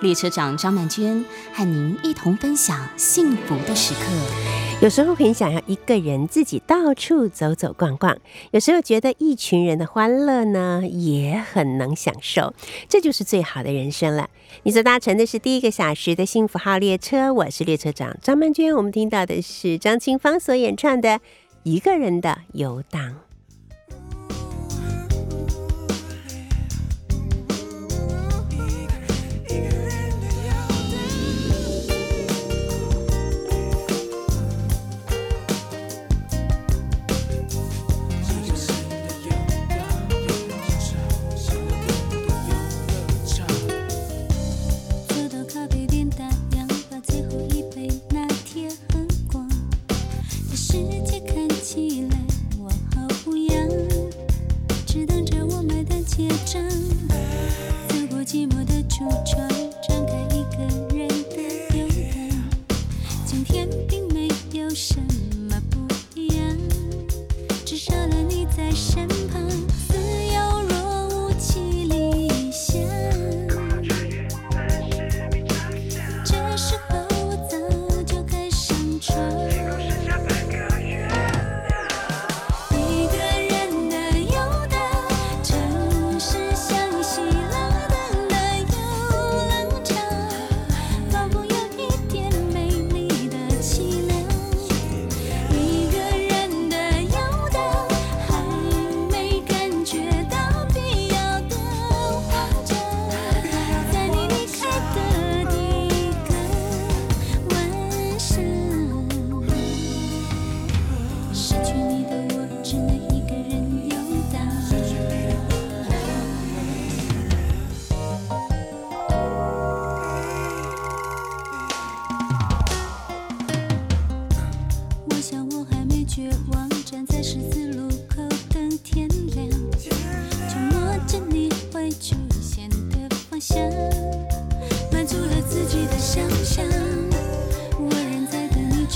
列车长张曼娟和您一同分享幸福的时刻。有时候很想要一个人自己到处走走逛逛，有时候觉得一群人的欢乐呢也很能享受，这就是最好的人生了。你所搭乘的是第一个小时的幸福号列车，我是列车长张曼娟。我们听到的是张清芳所演唱的《一个人的游荡》。寞的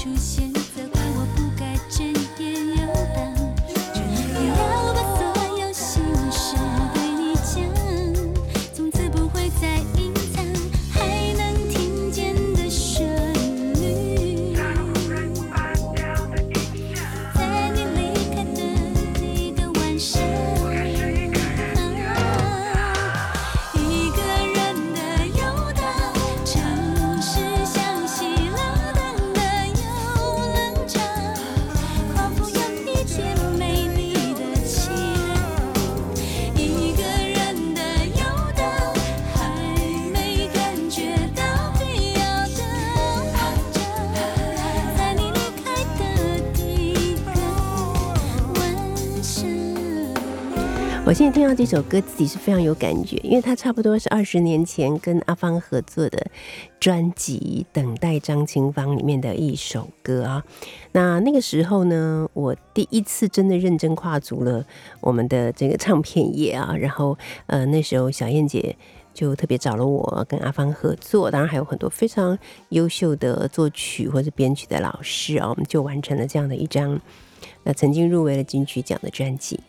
出现，这首歌，自己是非常有感觉，因为它差不多是二十年前跟阿芳合作的专辑《等待张清芳》里面的一首歌啊。那那个时候呢，我第一次真的认真跨足了我们的这个唱片业啊，然后呃，那时候小燕姐。就特别找了我跟阿芳合作，当然还有很多非常优秀的作曲或者编曲的老师啊，我们就完成了这样的一张，那曾经入围了金曲奖的专辑。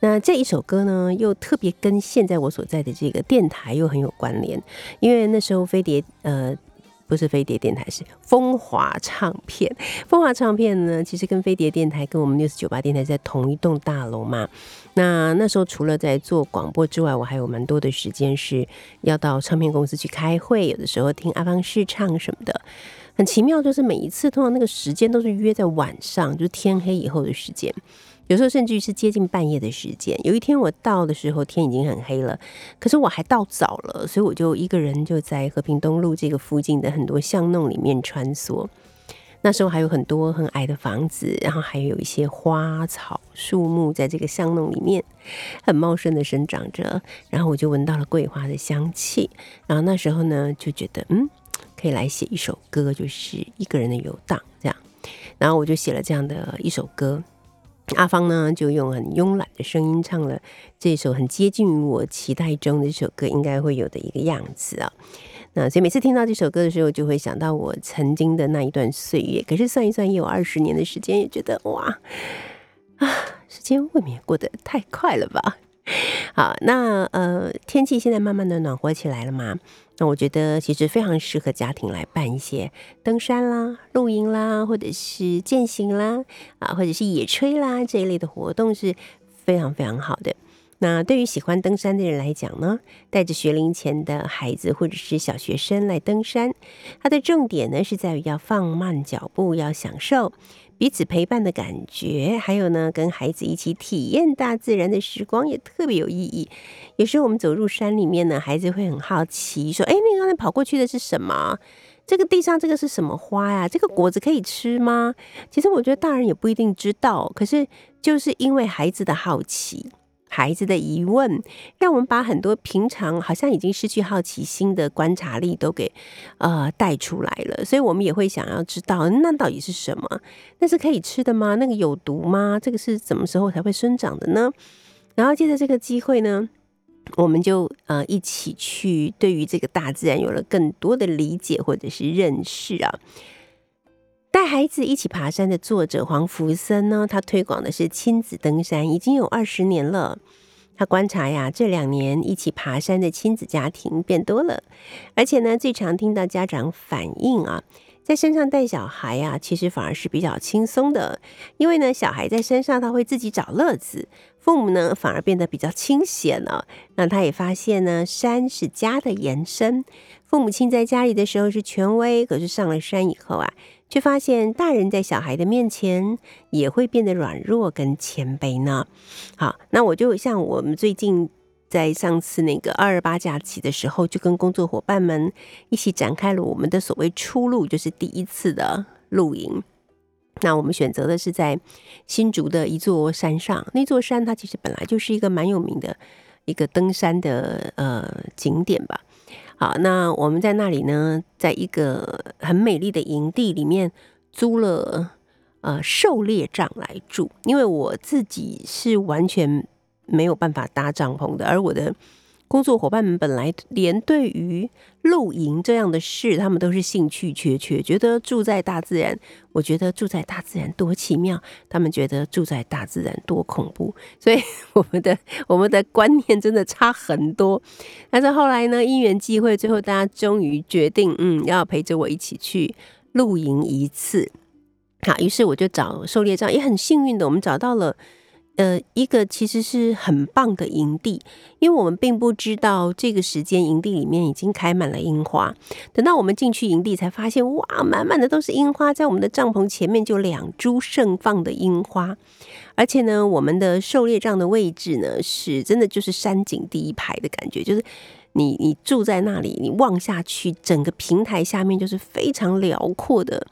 那这一首歌呢，又特别跟现在我所在的这个电台又很有关联，因为那时候飞碟呃。不是飞碟电台，是风华唱片。风华唱片呢，其实跟飞碟电台、跟我们六四九八电台在同一栋大楼嘛。那那时候除了在做广播之外，我还有蛮多的时间是要到唱片公司去开会，有的时候听阿方试唱什么的。很奇妙，就是每一次通常那个时间都是约在晚上，就是天黑以后的时间。有时候甚至于是接近半夜的时间。有一天我到的时候，天已经很黑了，可是我还到早了，所以我就一个人就在和平东路这个附近的很多巷弄里面穿梭。那时候还有很多很矮的房子，然后还有一些花草树木在这个巷弄里面很茂盛的生长着，然后我就闻到了桂花的香气，然后那时候呢就觉得嗯。可以来写一首歌，就是一个人的游荡这样。然后我就写了这样的一首歌。阿芳呢，就用很慵懒的声音唱了这首很接近于我期待中的这首歌应该会有的一个样子啊。那所以每次听到这首歌的时候，就会想到我曾经的那一段岁月。可是算一算，也有二十年的时间，也觉得哇啊，时间未免过得太快了吧。好，那呃，天气现在慢慢的暖和起来了嘛？那我觉得其实非常适合家庭来办一些登山啦、露营啦，或者是践行啦，啊，或者是野炊啦这一类的活动是非常非常好的。那对于喜欢登山的人来讲呢，带着学龄前的孩子或者是小学生来登山，它的重点呢是在于要放慢脚步，要享受。彼此陪伴的感觉，还有呢，跟孩子一起体验大自然的时光也特别有意义。有时候我们走入山里面呢，孩子会很好奇，说：“哎，那刚才跑过去的是什么？这个地上这个是什么花呀？这个果子可以吃吗？”其实我觉得大人也不一定知道，可是就是因为孩子的好奇。孩子的疑问，让我们把很多平常好像已经失去好奇心的观察力都给呃带出来了，所以我们也会想要知道那到底是什么？那是可以吃的吗？那个有毒吗？这个是什么时候才会生长的呢？然后借着这个机会呢，我们就呃一起去对于这个大自然有了更多的理解或者是认识啊。带孩子一起爬山的作者黄福森呢，他推广的是亲子登山，已经有二十年了。他观察呀，这两年一起爬山的亲子家庭变多了，而且呢，最常听到家长反映啊，在山上带小孩呀，其实反而是比较轻松的，因为呢，小孩在山上他会自己找乐子，父母呢反而变得比较清闲了。那他也发现呢，山是家的延伸，父母亲在家里的时候是权威，可是上了山以后啊。却发现大人在小孩的面前也会变得软弱跟谦卑呢。好，那我就像我们最近在上次那个二二八假期的时候，就跟工作伙伴们一起展开了我们的所谓出路，就是第一次的露营。那我们选择的是在新竹的一座山上，那座山它其实本来就是一个蛮有名的一个登山的呃景点吧。好，那我们在那里呢，在一个很美丽的营地里面租了呃狩猎帐来住，因为我自己是完全没有办法搭帐篷的，而我的。工作伙伴们本来连对于露营这样的事，他们都是兴趣缺缺，觉得住在大自然，我觉得住在大自然多奇妙，他们觉得住在大自然多恐怖，所以我们的我们的观念真的差很多。但是后来呢，因缘际会，最后大家终于决定，嗯，要陪着我一起去露营一次。好，于是我就找狩猎帐，也很幸运的，我们找到了。呃，一个其实是很棒的营地，因为我们并不知道这个时间营地里面已经开满了樱花。等到我们进去营地，才发现哇，满满的都是樱花，在我们的帐篷前面就两株盛放的樱花。而且呢，我们的狩猎帐的位置呢，是真的就是山景第一排的感觉，就是你你住在那里，你望下去，整个平台下面就是非常辽阔的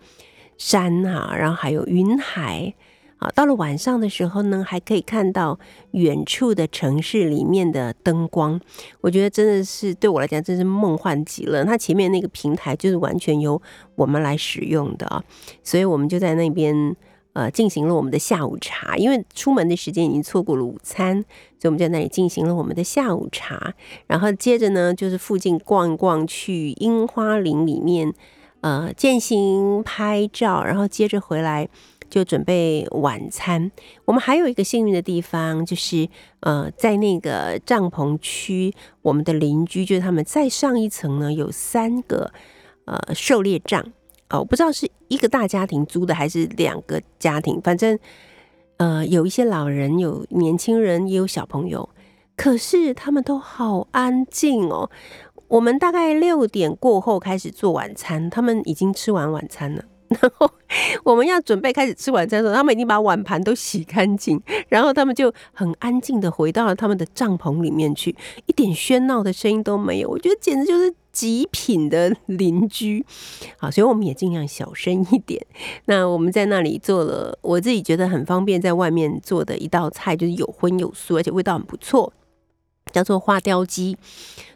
山啊，然后还有云海。啊，到了晚上的时候呢，还可以看到远处的城市里面的灯光。我觉得真的是对我来讲，真是梦幻极了。它前面那个平台就是完全由我们来使用的啊，所以我们就在那边呃进行了我们的下午茶。因为出门的时间已经错过了午餐，所以我们在那里进行了我们的下午茶。然后接着呢，就是附近逛一逛，去樱花林里面呃践行拍照，然后接着回来。就准备晚餐。我们还有一个幸运的地方，就是呃，在那个帐篷区，我们的邻居就是他们再上一层呢，有三个呃狩猎帐哦，不知道是一个大家庭租的还是两个家庭，反正呃有一些老人，有年轻人，也有小朋友，可是他们都好安静哦。我们大概六点过后开始做晚餐，他们已经吃完晚餐了。然后我们要准备开始吃晚餐的时候，他们已经把碗盘都洗干净，然后他们就很安静的回到了他们的帐篷里面去，一点喧闹的声音都没有。我觉得简直就是极品的邻居。好，所以我们也尽量小声一点。那我们在那里做了我自己觉得很方便，在外面做的一道菜，就是有荤有素，而且味道很不错。叫做花雕鸡。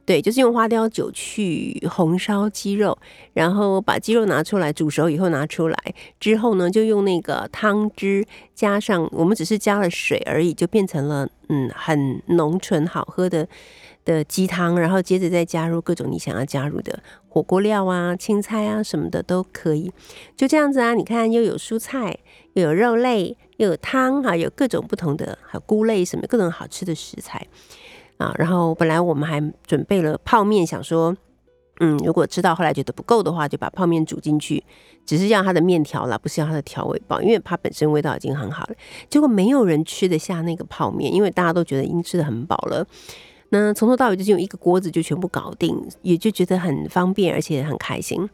对，就是用花雕酒去红烧鸡肉，然后把鸡肉拿出来煮熟以后拿出来之后呢，就用那个汤汁加上，我们只是加了水而已，就变成了嗯很浓醇好喝的的鸡汤，然后接着再加入各种你想要加入的火锅料啊、青菜啊什么的都可以，就这样子啊。你看又有蔬菜，又有肉类，又有汤哈，有各种不同的，还有菇类什么各种好吃的食材。啊，然后本来我们还准备了泡面，想说，嗯，如果吃到后来觉得不够的话，就把泡面煮进去，只是要它的面条啦，不是要它的调味包，因为它本身味道已经很好了。结果没有人吃得下那个泡面，因为大家都觉得已经吃的很饱了。那从头到尾就用一个锅子就全部搞定，也就觉得很方便，而且很开心。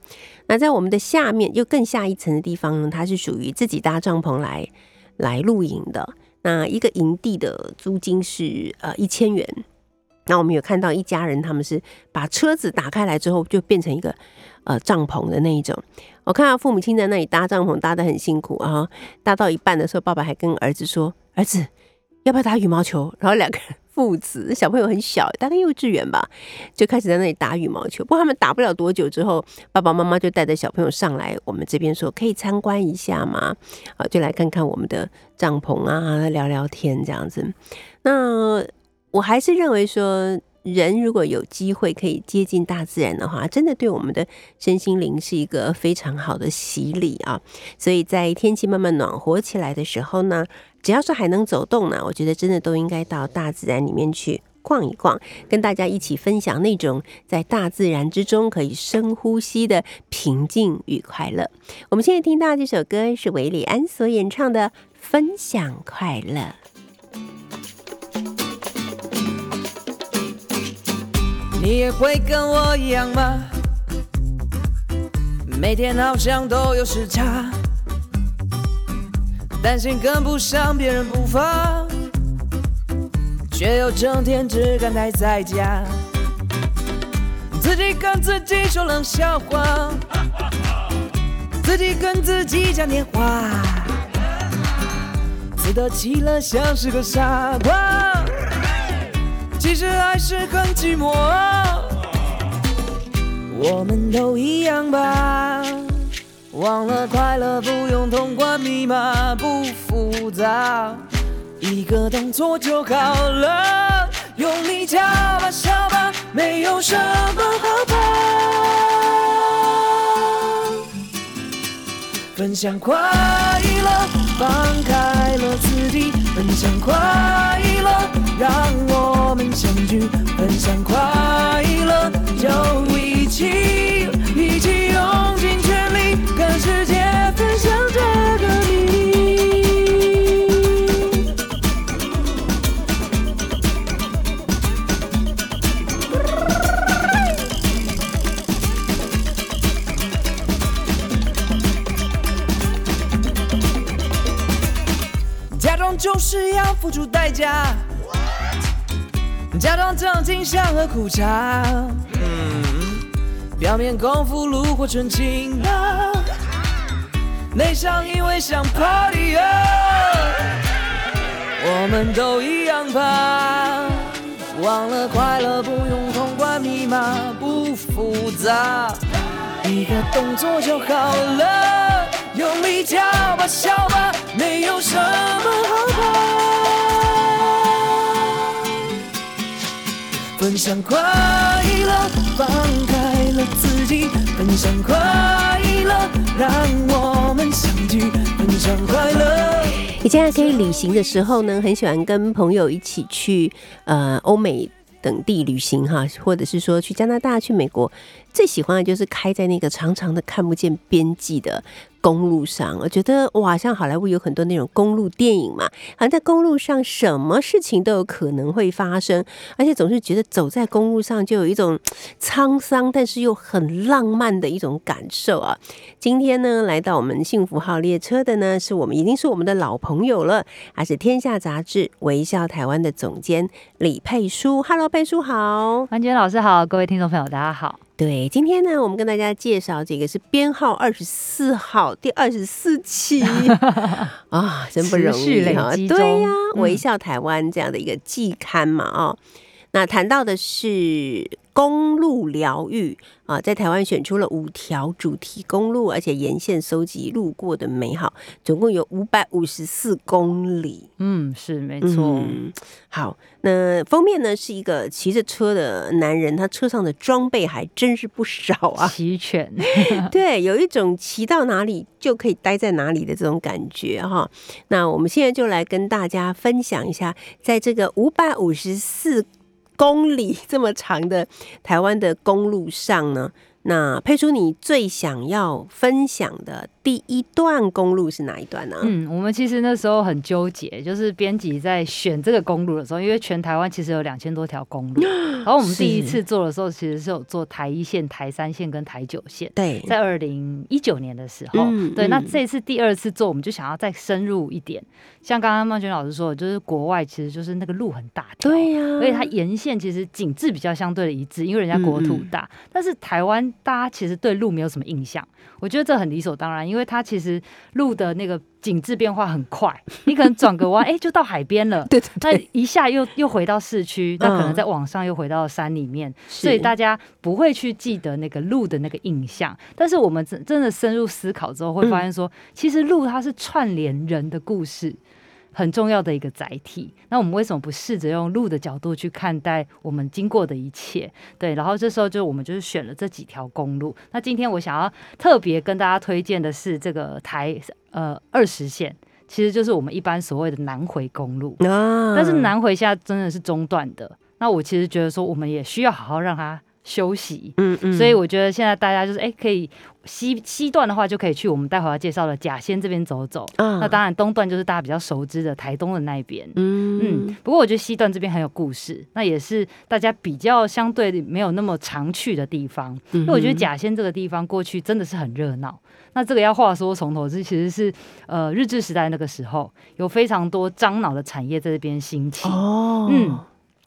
那在我们的下面又更下一层的地方呢，它是属于自己搭帐篷来来露营的。那一个营地的租金是呃一千元。那我们有看到一家人，他们是把车子打开来之后，就变成一个呃帐篷的那一种。我看到父母亲在那里搭帐篷，搭的很辛苦啊。搭到一半的时候，爸爸还跟儿子说：“儿子，要不要打羽毛球？” 然后两个人父子小朋友很小，大概幼稚园吧，就开始在那里打羽毛球。不过他们打不了多久之后，爸爸妈妈就带着小朋友上来我们这边说：“可以参观一下吗？”啊，就来看看我们的帐篷啊，聊聊天这样子。那。我还是认为说，人如果有机会可以接近大自然的话，真的对我们的身心灵是一个非常好的洗礼啊！所以在天气慢慢暖和起来的时候呢，只要是还能走动呢，我觉得真的都应该到大自然里面去逛一逛，跟大家一起分享那种在大自然之中可以深呼吸的平静与快乐。我们现在听到这首歌是韦礼安所演唱的《分享快乐》。你也会跟我一样吗？每天好像都有时差，担心跟不上别人步伐，却又整天只敢待在家，自己跟自己说冷笑话，自己跟自己讲电话，自得其乐像是个傻瓜。其实还是很寂寞，我们都一样吧。忘了快乐不用通关密码，不复杂，一个动作就好了。用力跳吧，笑吧，没有什么好怕。分享快乐，放开了自己，分享快乐，让我相聚，分享快乐，就一起，一起用尽全力，跟世界分享这个秘密。假装就是要付出代价，假装正经像喝苦茶，表面功夫炉火纯青的，内向因为想 party 啊，我们都一样吧，忘了快乐不用通关密码，不复杂，一个动作就好了，用力跳吧，笑吧，没有什么好怕。分享快乐，放开了自己，分享快乐，让我们相聚，分享快乐。以前还可以旅行的时候呢，很喜欢跟朋友一起去呃欧美等地旅行哈，或者是说去加拿大、去美国，最喜欢的就是开在那个长长的看不见边际的公路上。我觉得哇，像好莱坞有很多那种公路电影嘛，好像在公路上什么事情都有可能会发生，而且总是觉得走在公路上就有一种沧桑，但是又很浪漫的一种感受啊。今天呢，来到我们幸福号列车的呢，是我们已经是我们的老朋友了，还是天下杂志《微笑台湾》的总监李佩书。Hello，佩书好。婉娟老师好，各位听众朋友大家好。对，今天呢，我们跟大家介绍这个是编号二十四号第二十四期 啊，真不容易啊。对呀，中微笑台湾这样的一个季刊嘛，哦。那谈到的是公路疗愈啊，在台湾选出了五条主题公路，而且沿线搜集路过的美好，总共有五百五十四公里。嗯，是没错。嗯，好，那封面呢是一个骑着车的男人，他车上的装备还真是不少啊。齐全，对，有一种骑到哪里就可以待在哪里的这种感觉哈。那我们现在就来跟大家分享一下，在这个五百五十四公里这么长的台湾的公路上呢，那佩出你最想要分享的第一段公路是哪一段呢？嗯，我们其实那时候很纠结，就是编辑在选这个公路的时候，因为全台湾其实有两千多条公路，然后我们第一次做的时候，其实是有做台一线、台三线跟台九线。对，在二零一九年的时候，对，嗯对那这次第二次做，我们就想要再深入一点。像刚刚曼娟老师说的，就是国外其实就是那个路很大条，对呀、而且它沿线其实景致比较相对的一致，因为人家国土嗯大。但是台湾大家其实对路没有什么印象，我觉得这很理所当然，因为它其实路的那个景致变化很快，你可能转个弯，哎、就到海边了。对对那，一下又又回到市区，那可能嗯在网上又回到山里面，所以大家不会去记得那个路的那个印象。但是我们真真的深入思考之后，会发现说，其实路它是串联人的故事。很重要的一个载体，那我们为什么不试着用路的角度去看待我们经过的一切？对，然后这时候就我们就是选了这几条公路。那今天我想要特别跟大家推荐的是这个台呃二十线，其实就是我们一般所谓的南回公路。啊但是南回现在真的是中断的。那我其实觉得说，我们也需要好好让它休息。嗯嗯所以我觉得现在大家就是哎、可以西西段的话，就可以去我们待会要介绍的甲仙这边走走。啊那当然东段就是大家比较熟知的台东的那一边。嗯嗯，不过我觉得西段这边很有故事，那也是大家比较相对没有那么常去的地方。嗯因为我觉得甲仙这个地方过去真的是很热闹。那这个要话说从头，这其实是呃日治时代那个时候有非常多樟脑的产业在这边兴起。哦嗯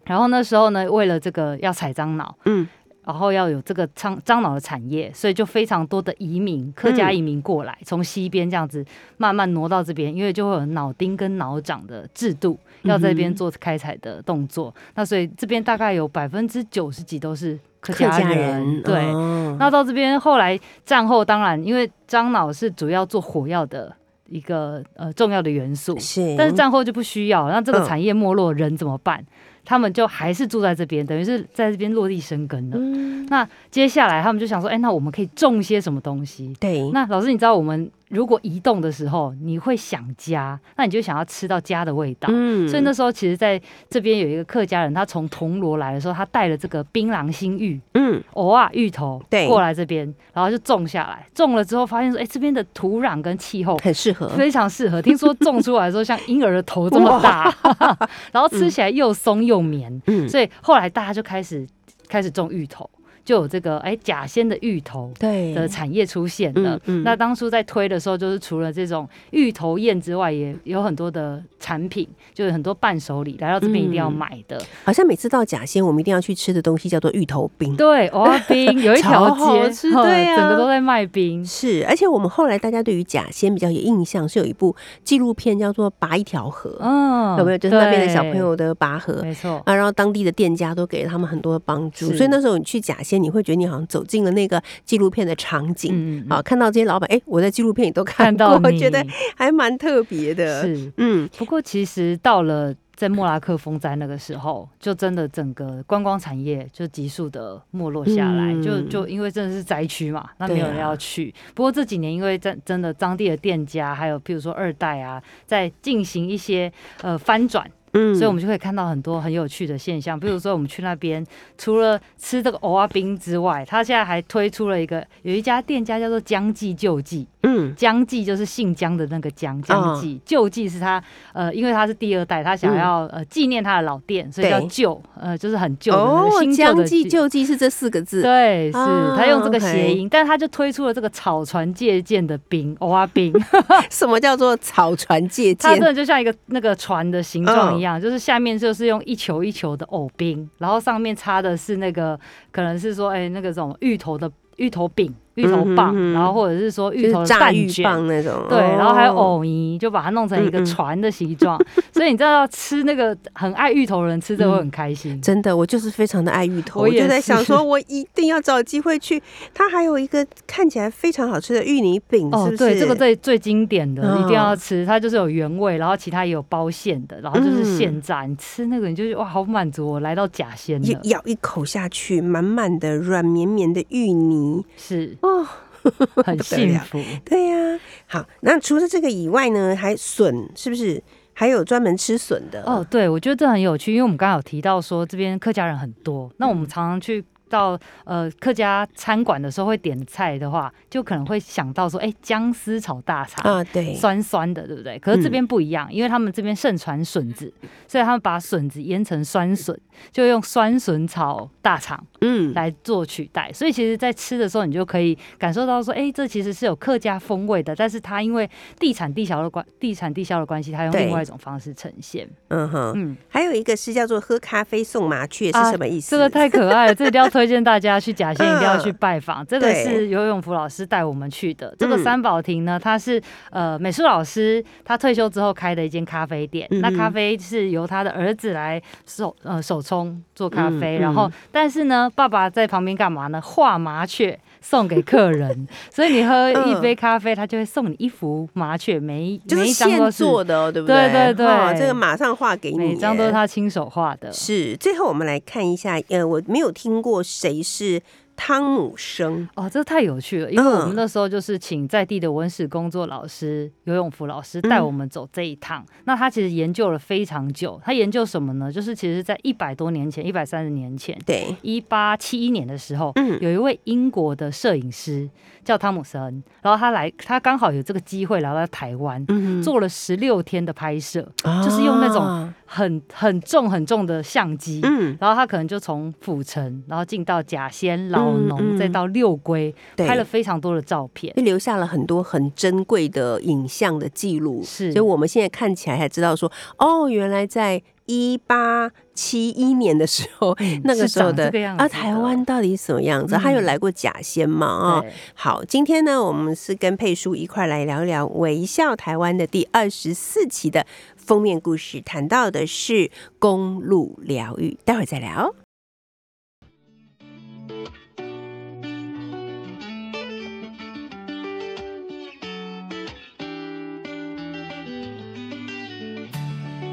然后那时候呢，为了这个要采樟脑，嗯然后要有这个樟樟脑的产业，所以就非常多的移民，客家移民过来，从西边这样子慢慢挪到这边，因为就会有脑丁跟脑长的制度，要在这边做开采的动作。那所以这边大概有百分之九十几都是客客家家人，人对。哦那到这边后来战后，当然因为樟脑是主要做火药的一个呃重要的元素，是，但是战后就不需要，那这个嗯产业没落，人怎么办？他们就还是住在这边，等于是在这边落地生根了。嗯那接下来他们就想说，哎、那我们可以种些什么东西？对，那老师，你知道我们如果移动的时候，你会想家，那你就想要吃到家的味道。嗯。所以那时候，其实在这边有一个客家人，他从铜锣来的时候，他带了这个槟榔心芋、嗯。偶啊芋头对。过来这边，然后就种下来。种了之后，发现说，哎、这边的土壤跟气候很适合，非常适合。听说种出来的时候像婴儿的头这么大，然后吃起来又松又绵，嗯。所以后来大家就开始开始种芋头，就有这个哎假仙的芋头。对的产业出现了。嗯嗯那当初在推的时候，就是除了这种芋头宴之外，也有很多的产品，就是很多伴手礼，来到这边一定要嗯买的。好像每次到假仙，我们一定要去吃的东西叫做芋头冰。对，蚵仔冰有一条街，吃对啊整个都在卖冰。是，而且我们后来大家对于假仙比较有印象，是有一部纪录片叫做《拔一条河》，嗯，有没有？就是那边的小朋友的拔河。没错。啊，然后当地的店家都给了他们很多的帮助，所以那时候你去甲仙，你会觉得你好像走进了那个纪录片的场景。嗯啊，看到这些老板，哎，我在纪录片里都看看到过，你觉得 还蛮特别的。是。嗯，不过其实到了在莫拉克风灾那个时候，就真的整个观光产业就急速的没落下来，嗯就就因为真的是灾区嘛，那没有人要去。不过这几年因为真真的当地的店家，还有譬如说二代啊，在进行一些呃翻转。嗯。所以我们就可以看到很多很有趣的现象，比如说我们去那边，除了吃这个蚵仔冰之外，他现在还推出了一个有一家店家叫做江记救济，嗯。江记就是姓江的那个江，江记、救济是他呃，因为他是第二代，他想要、呃纪念他的老店，所以叫旧，呃，就是很旧的新旧的将计就计是这四个字，对，是、啊他用这个谐音，但他就推出了这个草船借箭的冰，蚵仔冰，什么叫做草船借箭它真？的就像一个那个船的形状嗯一样，就是下面就是用一球一球的藕冰，然后上面插的是那个可能是说哎、那个什么芋头的。芋头饼、芋头棒，嗯哼哼然后或者是说芋头蛋卷。棒那种，对，然后还有哦藕泥，就把它弄成一个船的形状，所以你知道吃那个很爱芋头的人吃这个会很开心。真的，我就是非常的爱芋头，我就在想是说，我一定要找机会去。它还有一个看起来非常好吃的芋泥饼，是不是？，哦对，这个最最经典的，一定要嗯吃。它就是有原味，然后其他也有包馅的，然后就是嗯现炸。你吃那个，你就觉得哇，好满足，我来到假仙咬一口下去，满满的软绵绵的芋泥是哦。很幸福。对呀、好，那除了这个以外呢，还笋是不是？还有专门吃笋的哦，对，我觉得这很有趣，因为我们刚刚有提到说这边客家人很多，那我们常常去到呃客家餐馆的时候会点菜的话，就可能会想到说，哎，姜丝炒大肠。啊，对，酸酸的，对不对？可是这边不一样，因为他们这边盛传笋子，所以他们把笋子腌成酸笋，就用酸笋炒大肠嗯，来做取代。所以其实，在吃的时候，你就可以感受到说，哎，这其实是有客家风味的，但是它因为地产地销的关地产地销的关系，它用另外一种方式呈现。嗯哼，嗯，还有一个是叫做喝咖啡送麻雀，是啊什么意思？这个太可爱了，这一定要推荐大家去甲仙，一定要去拜访。这个是游泳福老师带我们去的。这个嗯三宝亭呢，它是呃美术老师他退休之后开的一间咖啡店。嗯那咖啡是由他的儿子来手呃手冲做咖啡，嗯然后嗯但是呢，爸爸在旁边干嘛呢？画麻雀。送给客人，所以你喝一杯咖啡，他就会送你一幅麻雀，每一就是现做的哦，对不对？对对对。哦这个马上画给你，每张都是他亲手画的。是，最后我们来看一下，呃，我没有听过谁是汤姆生，哦，这太有趣了，因为我嗯。们那时候就是请在地的文史工作老师游泳福老师嗯。带我们走这一趟。那他其实研究了非常久，他研究什么呢？就是其实在一百多年前，一百三十年前，对，一八七一年的时候，嗯。有一位英国的摄影师叫汤姆森，然后他来，他刚好有这个机会来到台湾，嗯做了十六天的拍摄，哼就是用那种啊很很重很重的相机，嗯，然后他可能就从府城，然后进到甲仙、老农，嗯再到六龟，拍了非常多的照片。就留下了很多很珍贵的影像的记录，是。所以我们现在看起来才知道说，哦，原来在一八七一年的时候，嗯 那个时候的啊，台湾到底什么样子？他有嗯来过假仙吗？啊、对好，今天呢，我们是跟佩叔一块来聊聊《微笑台湾》的第二十四期的封面故事，谈到的是公路疗愈，待会儿再聊。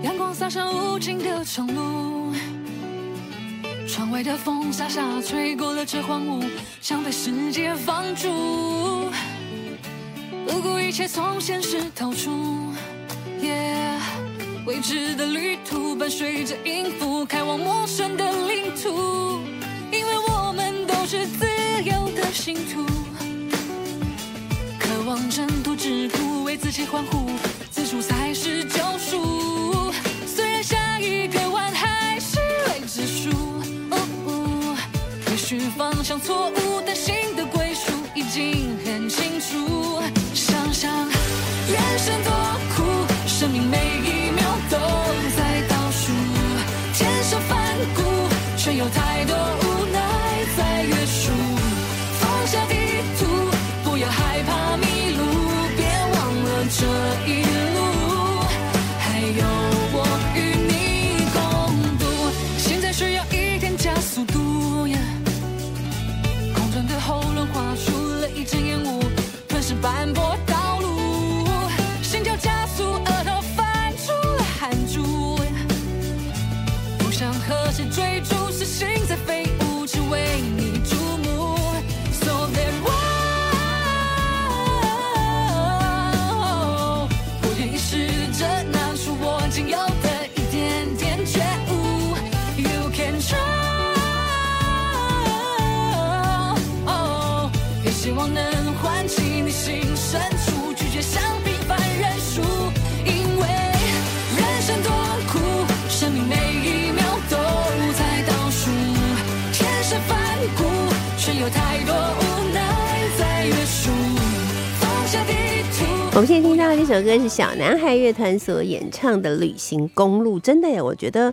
阳光洒上无尽的长路，窗外的风沙沙吹过了这荒芜，想被世界放逐，不顾一切从现实逃出。Yeah，未知的旅途伴随着音符，开往陌生的领土，因为我们都是自由的信徒。渴望挣脱桎梏，为自己欢呼，一个弯还是未知数，哦哦也许方向错误，但心我们现在听到的这首歌是小男孩乐团所演唱的《旅行公路》，真的耶，我觉得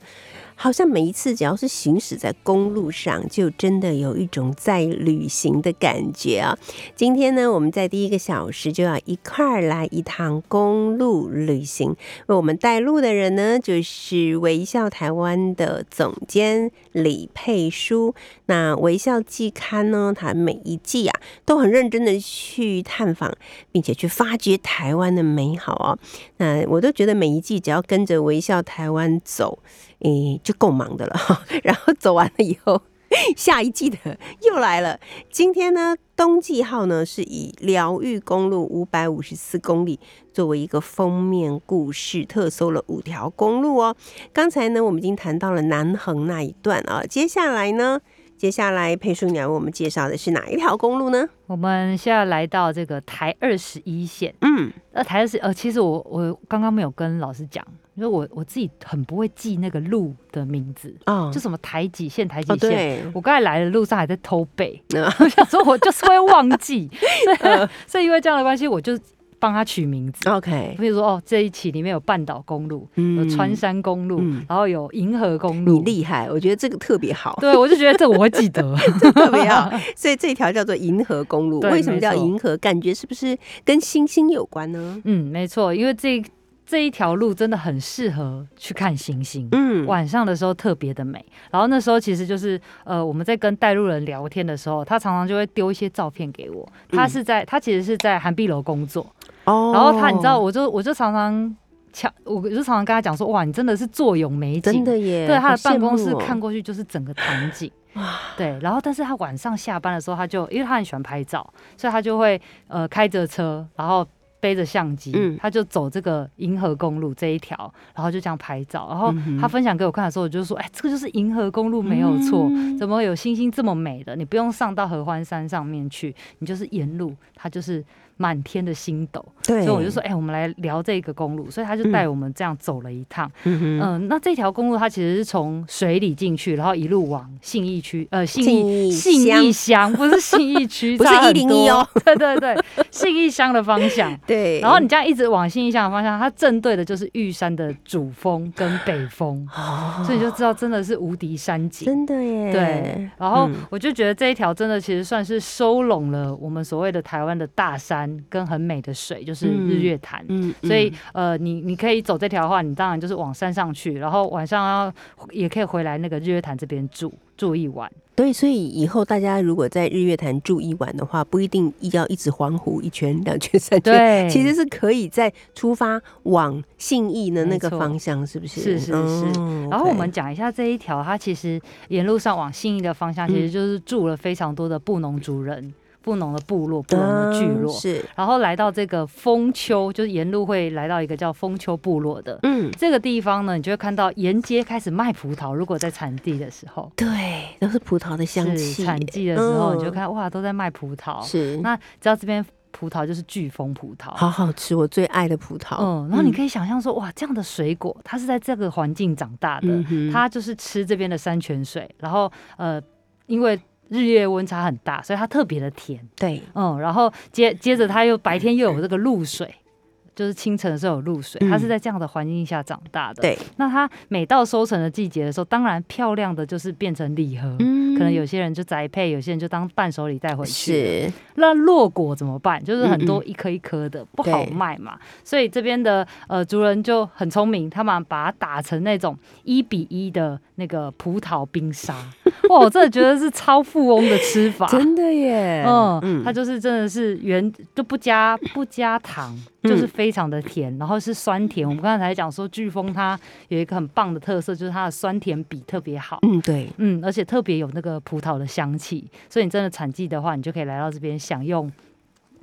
好像每一次只要是行驶在公路上，就真的有一种在旅行的感觉啊。今天呢，我们在第一个小时就要一块儿来一趟公路旅行，为我们带路的人呢，就是微笑台湾的总监李佩书。那微笑季刊呢，它每一季啊都很认真的去探访，并且去发掘台湾的美好哦。那我都觉得每一季只要跟着微笑台湾走，诶、就够忙的了。然后走完了以后，下一季的 又来了。今天呢，冬季号呢是以疗愈公路五百五十四公里作为一个封面故事，特搜了五条公路哦。刚才呢，我们已经谈到了南横那一段啊，接下来呢？接下来佩叔你要为我们介绍的是哪一条公路呢？我们现在来到这个台二十一线，嗯，那，台二十呃，其实我我刚刚没有跟老师讲，因为我我自己很不会记那个路的名字，哦。就什么台几线台几哦线，对，我刚才来的路上还在偷背，嗯 我想说我就是会忘记，所以因为这样的关系，我就帮他取名字。OK，比如说哦，这一期里面有半岛公路，嗯有穿山公路，嗯然后有银河公路你路。厉害，我觉得这个特别好，对，我就觉得这我会记得。特别好。所以这条叫做银河公路，对为什么叫银河？感觉是不是跟星星有关呢？嗯，没错，因为这这一条路真的很适合去看星星。嗯，晚上的时候特别的美，然后那时候其实就是呃我们在跟带路人聊天的时候，他常常就会丢一些照片给我。他是在、他其实是在韩碧楼工作，哦然后他你知道，我就我就常常强，我就常常跟他讲说，哇，你真的是坐拥美景，真的耶，对，他的办公室看过去就是整个场景。哇，对，然后但是他晚上下班的时候，他就因为他很喜欢拍照，所以他就会呃开着车，然后背着相机，嗯他就走这个银河公路这一条，然后就这样拍照。然后他分享给我看的时候，我就说，哎，这个就是银河公路没有错，嗯怎么有星星这么美的？你不用上到合欢山上面去，你就是沿路，它就是满天的星斗。对，所以我就说，哎、我们来聊这个公路，所以他就带我们这样走了一趟。嗯哼，嗯，那这条公路它其实是从水里进去，然后一路往信义区，呃，信信义义信义乡，不是信义区，不是差很101多哦，对对对，信义乡的方向。对，然后你这样一直往信义乡的方向，它正对的就是玉山的主峰跟北峰，哦。所以你就知道真的是无敌山景。真的耶，对，然后嗯。我就觉得这一条真的其实算是收拢了我们所谓的台湾的大山跟很美的水，就是日月潭。嗯，所以嗯呃，你你可以走这条的话，你当然就是往山上去，然后晚上要也可以回来那个日月潭这边住住一晚。对，所以以后大家如果在日月潭住一晚的话，不一定要一直环湖一圈、两圈、三圈，对，其实是可以在出发往信义的那个方向，是不是？是是是。嗯然后我们讲一下这一条，它其实沿路上往信义的方向，其实就是住了非常多的布农族人、布农的部落、布农的聚落。嗯是，然后来到这个丰丘，就是沿路会来到一个叫丰丘部落的。嗯，这个地方呢，你就会看到沿街开始卖葡萄。如果在产地的时候，对，都是葡萄的香气，产季的时候，你就嗯看哇，都在卖葡萄。是，那知道这边葡萄就是巨峰葡萄，好好吃，我最爱的葡萄。嗯，然后你可以想象说，哇，这样的水果，它是在这个环境长大的，嗯它就是吃这边的山泉水，然后呃，因为日月温差很大，所以它特别的甜，对，嗯，然后接接着它又白天又有这个露水。就是清晨的时候有露水，它是嗯在这样的环境下长大的。对，那它每到收成的季节的时候，当然漂亮的就是变成礼盒，嗯可能有些人就栽配，有些人就当伴手礼带回去。是，那落果怎么办？就是很多一颗一颗的，不好卖嘛。所以这边的呃族人就很聪明，他们把它打成那种一比一的那个葡萄冰沙。哇，我真的觉得是超富翁的吃法。真的耶，嗯，它就是真的是原就不加不加糖，就是嗯非常的甜，然后是酸甜。我们刚才讲说飓风它有一个很棒的特色，就是它的酸甜比特别好。嗯，对，嗯，而且特别有那个葡萄的香气，所以你真的产季的话，你就可以来到这边享用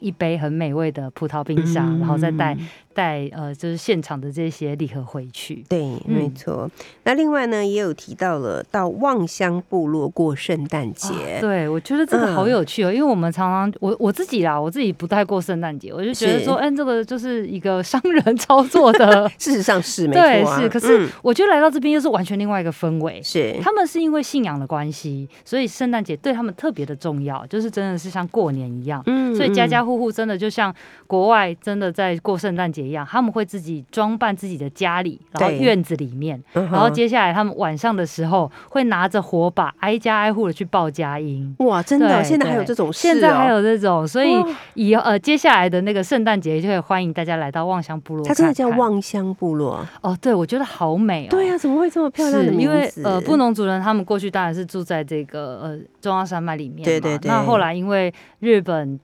一杯很美味的葡萄冰沙，然后再带嗯带呃就是现场的这些礼盒回去。对，没嗯错。那另外呢，也有提到了到望乡部落过圣诞节，啊对，我觉得这个好嗯有趣哦，因为我们常常我我自己啦，我自己不太过圣诞节，我就觉得说，哎、这个就是一个商人 操作的，事实上是没，错啊，是。可是嗯我觉得来到这边又是完全另外一个氛围。是他们是因为信仰的关系，所以圣诞节对他们特别的重要，就是真的是像过年一样。嗯所以家嗯家户户真的就像国外真的在过圣诞节节一样，他们会自己装扮自己的家里，然后院子里面，嗯然后接下来他们晚上的时候会拿着火把挨家挨户的去报佳音。哇，真的现在还有这种事、哦，现在还有这种，所以以后呃接下来的那个圣诞节就会欢迎大家来到望乡部落它真的叫望乡部落。哦，对我觉得好美哦。对啊，怎么会这么漂亮的名是因为？呃，布农族人他们过去当然是住在这个呃中央山脉里面嘛，对对对。那后来因为日本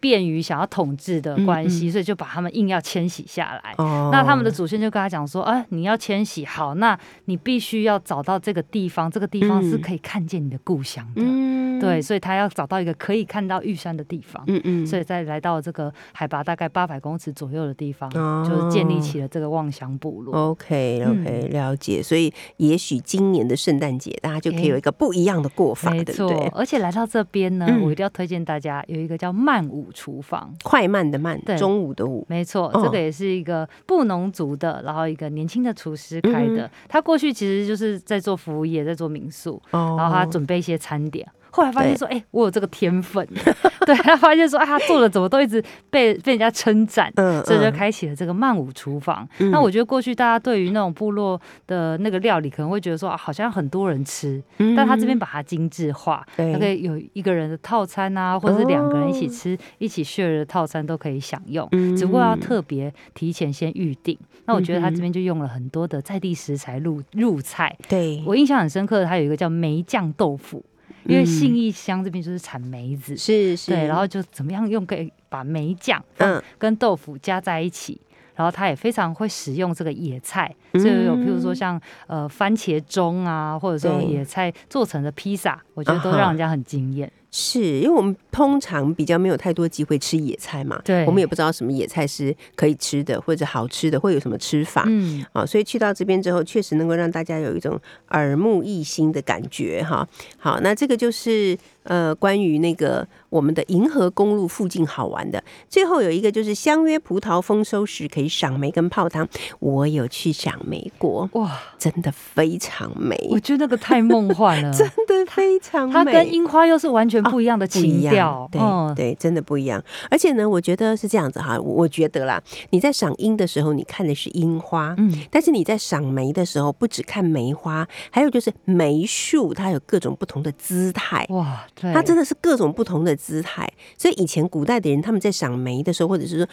便于想要统治的关系，嗯嗯所以就把他们硬要迁徙下来。哦那他们的祖先就跟他讲说，啊，你要迁徙，好，那你必须要找到这个地方，这个地方是嗯可以看见你的故乡的。嗯对，所以他要找到一个可以看到玉山的地方。嗯嗯，所以再来到这个海拔大概八百公尺左右的地方，哦就是建立起了这个望乡部落。OK OK，、了嗯解。所以也许今年的圣诞节，大家就可以有一个不一样的过法，对不对，？而且来到这边呢，嗯我一定要推荐大家有一个叫曼舞厨房。快慢的慢，对中午的午，没错，哦这个也是一个布农族的，然后一个年轻的厨师开的。嗯他过去其实就是在做服务业，在做民宿，哦然后他准备一些餐点。后来发现说，哎、我有这个天分，对他发现说，啊，他做的怎么都一直被被人家称赞，嗯所以就嗯开启了这个曼舞厨房。嗯。那我觉得过去大家对于那种部落的那个料理，可能会觉得说，啊、好像很多人吃，嗯。但他这边把它精致化，对。它可以有一个人的套餐啊，或者是两个人一起吃、一起 share 的套餐都可以享用。嗯。只不过要特别提前先预定。那我觉得他这边就用了很多的在地食材入入菜。对，我印象很深刻的，他有一个叫梅酱豆腐，因为嗯信义乡这边就是产梅子，是是，对，然后就怎么样用可以把梅酱嗯嗯跟豆腐加在一起。然后他也非常会使用这个野菜，嗯所以有譬如说像呃番茄钟啊，或者说野菜做成的披萨，我觉得都让人家很惊艳。是因为我们通常比较没有太多机会吃野菜嘛，对我们也不知道什么野菜是可以吃的或者好吃的，会有什么吃法。嗯，啊，所以去到这边之后，确实能够让大家有一种耳目一新的感觉哈。好，那这个就是呃关于那个我们的银河公路附近好玩的。最后有一个就是相约葡萄丰收时可以赏梅跟泡汤，我有去赏梅过，哇，真的非常美，我觉得那个太梦幻了，真的非常美。它跟樱花又是完全不一样的情调，对、嗯，对，真的不一样。而且呢，我觉得是这样子哈，我我觉得啦，你在赏樱的时候，你看的是樱花，嗯，但是你在赏梅的时候，不只看梅花，还有就是梅树，它有各种不同的姿态。哇，对，它真的是各种不同的姿态，所以以前古代的人他们在赏梅的时候，或者是说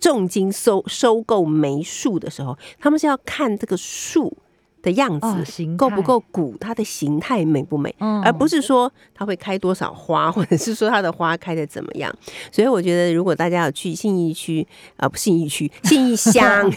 重金收收购梅树的时候，他们是要看这个树的样子、够不够鼓，它的形态美不美，嗯而不是说它会开多少花，或者是说它的花开的怎么样。所以我觉得，如果大家要去信义区啊，不信义区，信义乡。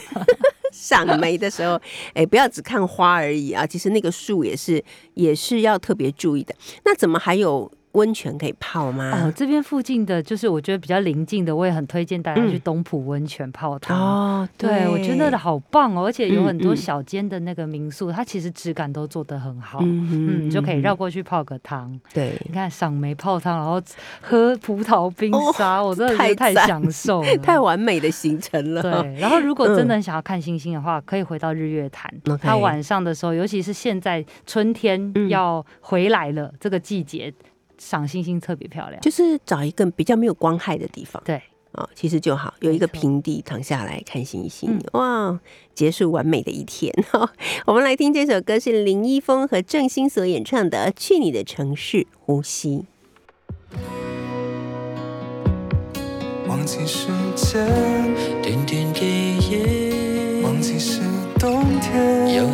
赏梅的时候，哎，不要只看花而已啊，其实那个树也是也是要特别注意的。那怎么还有温泉可以泡吗？哦，这边附近的就是我觉得比较邻近的，我也很推荐大家去嗯东浦温泉泡汤。哦，对，我觉得好棒哦，而且有很多小间的那个民宿，它其实质感都做得很好。嗯嗯，就可以绕过去泡个汤。对，你看赏梅泡汤，然后喝葡萄冰沙，我真的是太太享受了，太完美的行程了。对，然后如果真的想要看星星的话，可以回到日月潭。它晚上的时候，尤其是现在春天嗯要回来了，这个季节赏星星特别漂亮。就是找一个比较没有光害的地方对，哦，其实就好，有一个平地躺下来看星星，嗯哇，结束完美的一天。哈，我们来听这首歌是林一峰和郑兴所演唱的《去你的城市呼吸》。忘记时间，段段記憶，忘记是冬天，有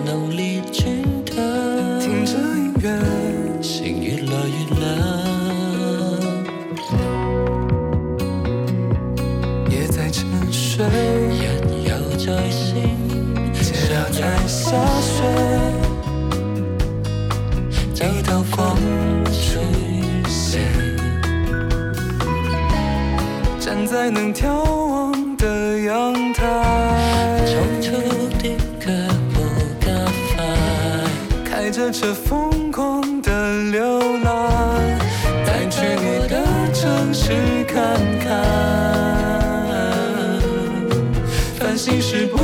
下雪，走到光出现。站在能眺望的阳台，匆促的腳步加快，開着车疯狂的流浪，再去你的城市看看，繁星是不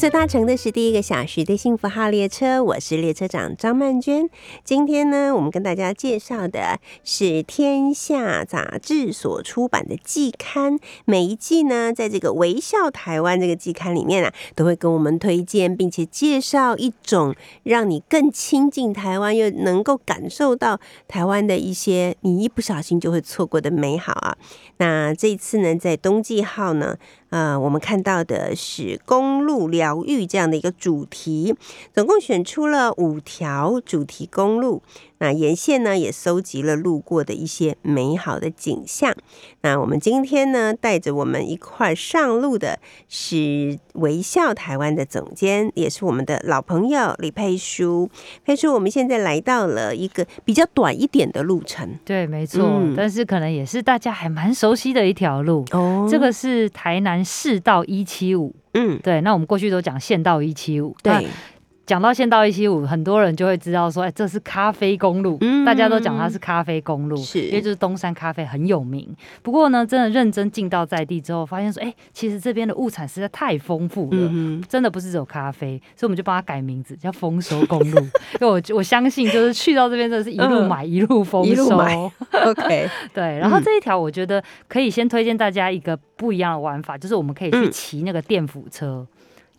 所搭乘的是第一个小时的幸福号列车，我是列车长张曼娟。今天呢，我们跟大家介绍的是《天下》杂志所出版的季刊。每一季呢，在这个“微笑台湾”这个季刊里面啊，都会跟我们推荐，并且介绍一种让你更亲近台湾，又能够感受到台湾的一些你一不小心就会错过的美好啊。那这次呢，在冬季号呢，呃，我们看到的是公路疗愈这样的一个主题，总共选出了五条主题公路。那沿线呢，也搜集了路过的一些美好的景象。那我们今天呢，带着我们一块上路的是微笑台湾的总监，也是我们的老朋友李佩书。佩书，我们现在来到了一个比较短一点的路程对，没错，嗯但是可能也是大家还蛮熟悉的一条路。哦这个是台南市道一七五，嗯，对，那我们过去都讲县道一七五，对，讲到县道一七五，很多人就会知道说，哎，这是咖啡公路，嗯。大家都讲它是咖啡公路，是。因为就是东山咖啡很有名。不过呢，真的认真进到在地之后，发现说，哎，其实这边的物产实在太丰富了。嗯真的不是只有咖啡，所以我们就帮它改名字叫丰收公路，因为我我相信就是去到这边真的是一路嗯。买、一路丰收，，OK，对，然后嗯。这一条我觉得可以先推荐大家一个不一样的玩法，就是我们可以去嗯。骑那个电辅车。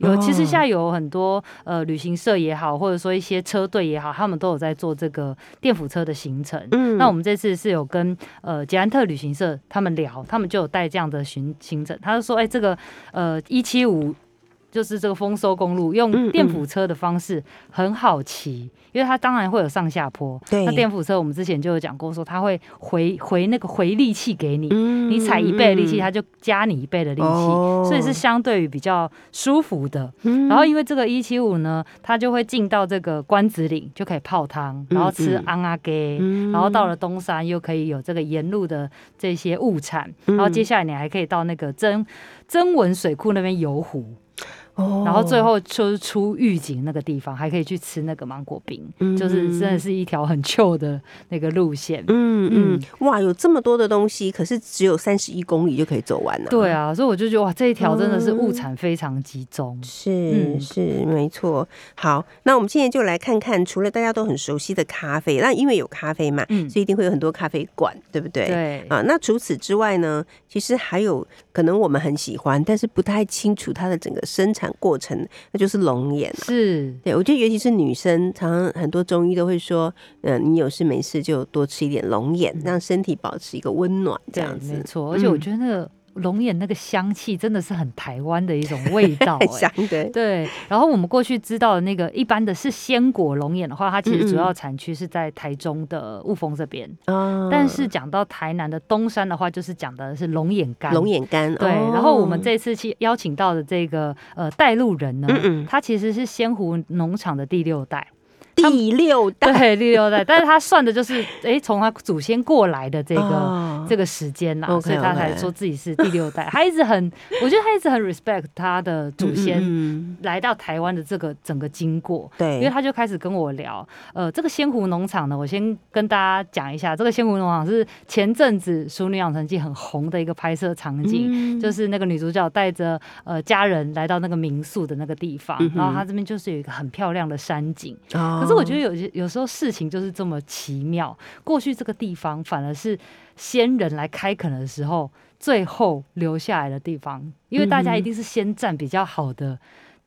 有，其实现在有很多呃旅行社也好，或者说一些车队也好，他们都有在做这个电辅车的行程。嗯那我们这次是有跟呃捷安特旅行社他们聊，他们就有带这样的行行程。他就说，哎、这个呃一七五就是这个丰收公路，嗯用嗯电辅车的方式很好骑，因为它当然会有上下坡。对。那电辅车我们之前就有讲过，说它会回回那个回力气给你，嗯你踩一倍的力气，嗯它就加你一倍的力气，哦。所以是相对于比较舒服的。嗯。然后因为这个一七五呢，它就会进到这个关子岭，就可以泡汤，然后吃嗯。昂阿给，嗯。然后到了东山又可以有这个沿路的这些物产，嗯。然后接下来你还可以到那个真真文水库那边游湖，哦然后最后就是出预警那个地方，还可以去吃那个芒果冰，嗯就是真的是一条很 chill 的那个路线。嗯嗯，哇，有这么多的东西，可是只有三十一公里就可以走完了。对，啊，所以我就觉得哇，这一条真的是物嗯产非常集中。是、嗯是没错。好，那我们现在就来看看，除了大家都很熟悉的咖啡，那因为有咖啡嘛，嗯所以一定会有很多咖啡馆，对不对？。对，啊，那除此之外呢，其实还有可能我们很喜欢，但是不太清楚它的整个生产过程，那就是龙眼啊。是，对，我觉得尤其是女生，常常很多中医都会说，嗯、你有事没事就多吃一点龙眼，让身体保持一个温暖，这样，子。没错。而且我嗯觉得那个龙眼那个香气真的是很台湾的一种味道、对，然后我们过去知道的那个一般的是鲜果龙眼的话，它其实主要产区是在台中的雾峰这边，啊。但是讲到台南的东山的话，就是讲的是龙眼干。龙眼干，对，哦。然后我们这次去邀请到的这个呃带路人呢，嗯嗯。他其实是仙湖农场的第六代，第六代。对，第六代，但是他算的就是哎从他祖先过来的这个、哦这个时间呐所以他才说自己是第六代。他一直很，我觉得他一直很 respect 他的祖先嗯。来到台湾的这个整个经过。对，因为他就开始跟我聊，呃，这个仙湖农场呢，我先跟大家讲一下，这个仙湖农场是前阵子《淑女养成记》很红的一个拍摄场景，嗯。就是那个女主角带着呃家人来到那个民宿的那个地方，嗯然后他这边就是有一个很漂亮的山景，可可是我觉得有些有时候事情就是这么奇妙，过去这个地方反而是先人来开垦的时候，最后留下来的地方，因为大家一定是先占比较好的。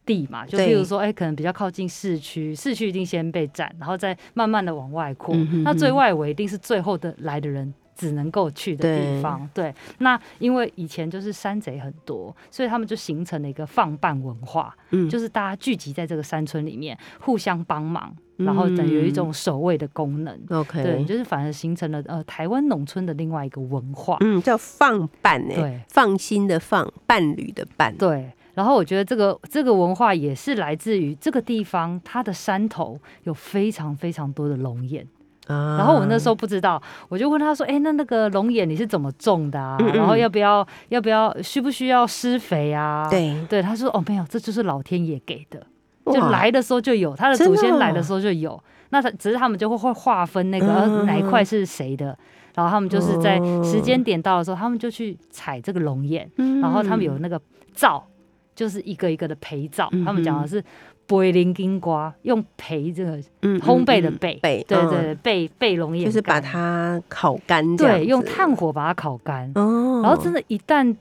地嘛，就对譬如说，哎、可能比较靠近市区，市区一定先被占，然后再慢慢的往外扩。嗯哼那最外围一定是最后的来的人只能够去的地方。对，那因为以前就是山贼很多，所以他们就形成了一个放伴文化。嗯就是大家聚集在这个山村里面，互相帮忙，然后等于有一种守卫的功能。OK，对，就是反而形成了呃台湾农村的另外一个文化。嗯，叫放伴哎、对放心的放，伴侣的伴，对，然后我觉得这个这个文化也是来自于这个地方，它的山头有非常非常多的龙眼。啊然后我那时候不知道，我就问他说：“哎、那那个龙眼你是怎么种的啊？嗯嗯然后要不要要不要需不需要施肥啊？”对，对，他说：“哦，没有，这就是老天爷给的。”就哇来的时候就有，他的祖先来的时候就有。那他只是他们就会会划分那个、哪一块是谁的，然后他们就是在哦时间点到的时候，他们就去采这个龙眼，嗯然后他们有那个灶，就是一个一个的培皂，嗯他们讲的是贝林金瓜，用培这个嗯烘焙的焙，焙对嗯。对对，焙焙龙眼就是把它烤干对用炭火把它烤干，哦，然后真的，一旦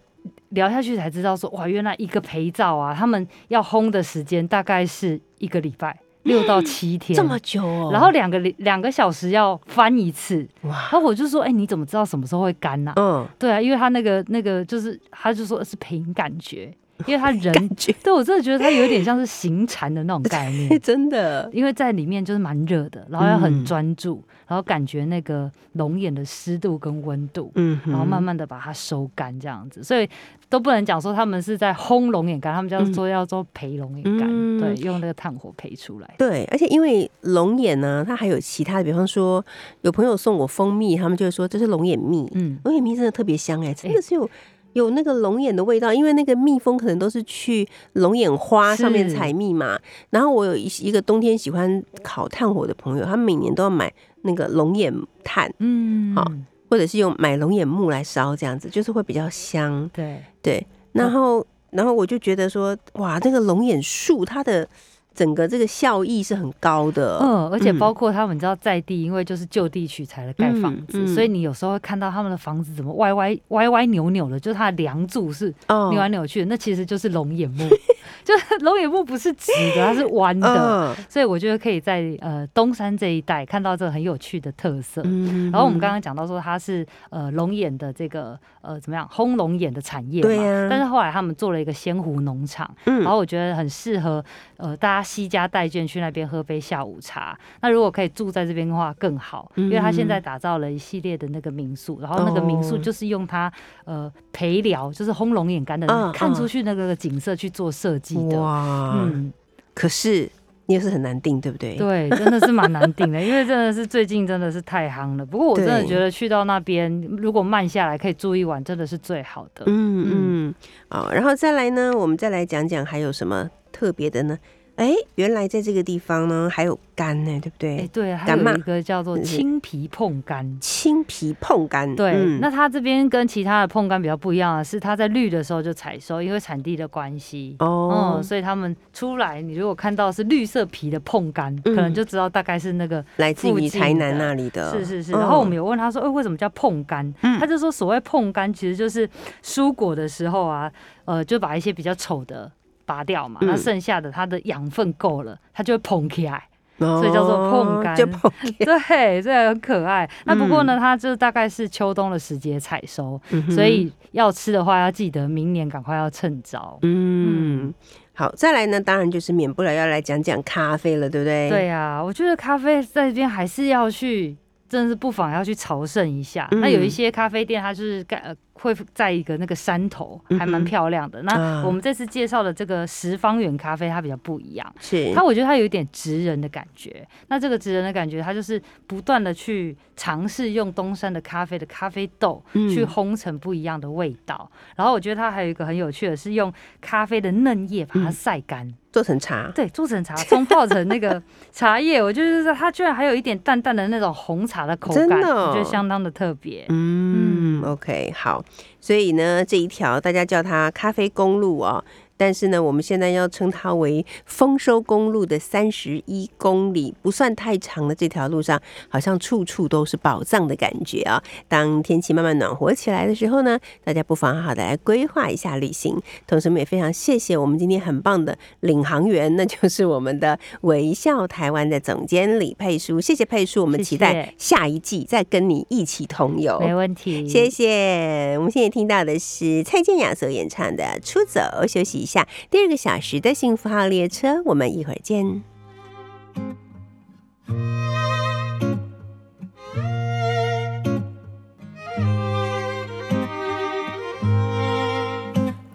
聊下去才知道说，哇，原来一个陪照啊，他们要烘的时间大概是一个礼拜，六到七天，这么久哦，然后两个两个小时要翻一次。哇。然，后我就说，哎、你怎么知道什么时候会干呢、嗯，对啊，因为他那个那个就是，他就说是凭感觉，因为他人，对我真的觉得他有点像是行禅的那种概念。真的，因为在里面就是蛮热的，然后要嗯很专注，然后感觉那个龙眼的湿度跟温度，嗯，然后慢慢的把它收干这样子，所以都不能讲说他们是在烘龙眼干，他们叫做要做培龙眼干，嗯对，用那个炭火培出来。对，而且因为龙眼呢，它还有其他的，比方说有朋友送我蜂蜜，他们就会说这是龙眼蜜，嗯，龙眼蜜真的特别香哎、真的是有。有那个龙眼的味道，因为那个蜜蜂可能都是去龙眼花上面是采蜜嘛。然后我有一一个冬天喜欢烤炭火的朋友，他每年都要买那个龙眼炭，嗯，好或者是用买龙眼木来烧，这样子就是会比较香。对，对，然后然后我就觉得说，哇，那个龙眼树它的整个这个效益是很高的。嗯，而且嗯。包括他们，你知道在地，因为就是就地取材的盖房子，嗯嗯。所以你有时候会看到他们的房子怎么歪歪歪歪扭扭的，就是它的梁柱是哦。扭来扭去的，那其实就是龙眼木，就是龙眼木不是直的，它是弯的。嗯。所以我觉得可以在呃东山这一带看到这个很有趣的特色。嗯然后我们刚刚讲到说它是呃龙眼的这个呃怎么样烘龙眼的产业嘛，但是后来他们做了一个仙湖农场，嗯。然后我觉得很适合呃大家惜家带眷去那边喝杯下午茶。那如果可以住在这边的话更好，因为他现在打造了一系列的那个民宿，然后那个民宿哦就是用它呃陪聊，就是轰龙眼干的、嗯看出去那个景色去做设计的。哇，嗯，可是你也是很难定，对不对？对，真的是蛮难定的，因为真的是最近真的是太夯了。不过我真的觉得去到那边，如果慢下来可以住一晚，真的是最好的。嗯嗯，哦，然后再来呢，我们再来讲讲还有什么特别的呢？哎，原来在这个地方呢还有干呢，对不对？哎，对，还有一个叫做青皮碰干。青皮碰干，对，嗯。那它这边跟其他的碰干比较不一样的是，它在绿的时候就采收，因为产地的关系。哦。嗯，所以他们出来，你如果看到是绿色皮的碰干，嗯。可能就知道大概是那个来自于台南那里的，是是是，嗯。然后我们有问他说，哎、为什么叫碰干？嗯。他就说，所谓碰干其实就是蔬果的时候啊，呃，就把一些比较丑的拔掉嘛，嗯那剩下的它的养分够了，它就会膨起来。哦所以叫做碰干 对，这很可爱。那不过呢，它就大概是秋冬的时节采收，嗯所以要吃的话，要记得明年赶快要趁早。嗯，好，再来呢，当然就是免不了要来讲讲咖啡了，对不对？对呀、我觉得咖啡在这边还是要去，真的是不妨要去朝圣一下。嗯那有一些咖啡店，它就是盖、呃、会在一个那个山头，还蛮漂亮的。啊那我们这次介绍的这个十方园咖啡，它比较不一样。是它我觉得它有一点职人的感觉。那这个职人的感觉，它就是不断的去尝试用东山的咖啡的咖啡豆嗯去烘成不一样的味道。然后我觉得它还有一个很有趣的是用咖啡的嫩叶把它嗯晒干。做成茶，对，做成茶，冲泡成那个 茶叶，我就是它居然还有一点淡淡的那种红茶的口感，真的哦。我觉得相当的特别。嗯嗯，OK，好，所以呢，这一条大家叫它咖啡公路哦，但是呢，我们现在要称它为丰收公路的三十一公里，不算太长的这条路上，好像处处都是宝藏的感觉啊、当天气慢慢暖和起来的时候呢，大家不妨好好的来规划一下旅行。同时，我们也非常谢谢我们今天很棒的领航员，那就是我们的微笑台湾的总监李佩书，谢谢佩书，我们期待下一季再跟你一起同游。没问题，谢谢。我们现在听到的是蔡健雅所演唱的《出走》，休息一下。下第二个小时的幸福号列车，我们一会儿见。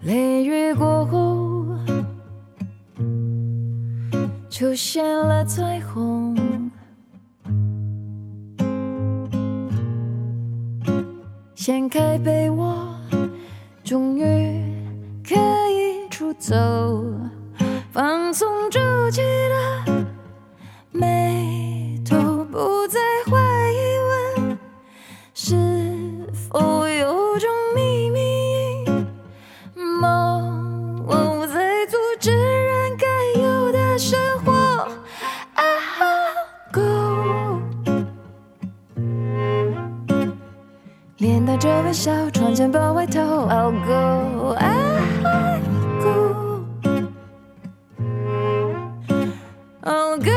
雷雨过后，出现了彩虹。掀开被窝，终于可以出走，放松皱起的眉头，不再怀疑问是否有种秘密，梦我在阻止人该有的生活。脸带着微笑，穿件薄外套，I'll go。I'll.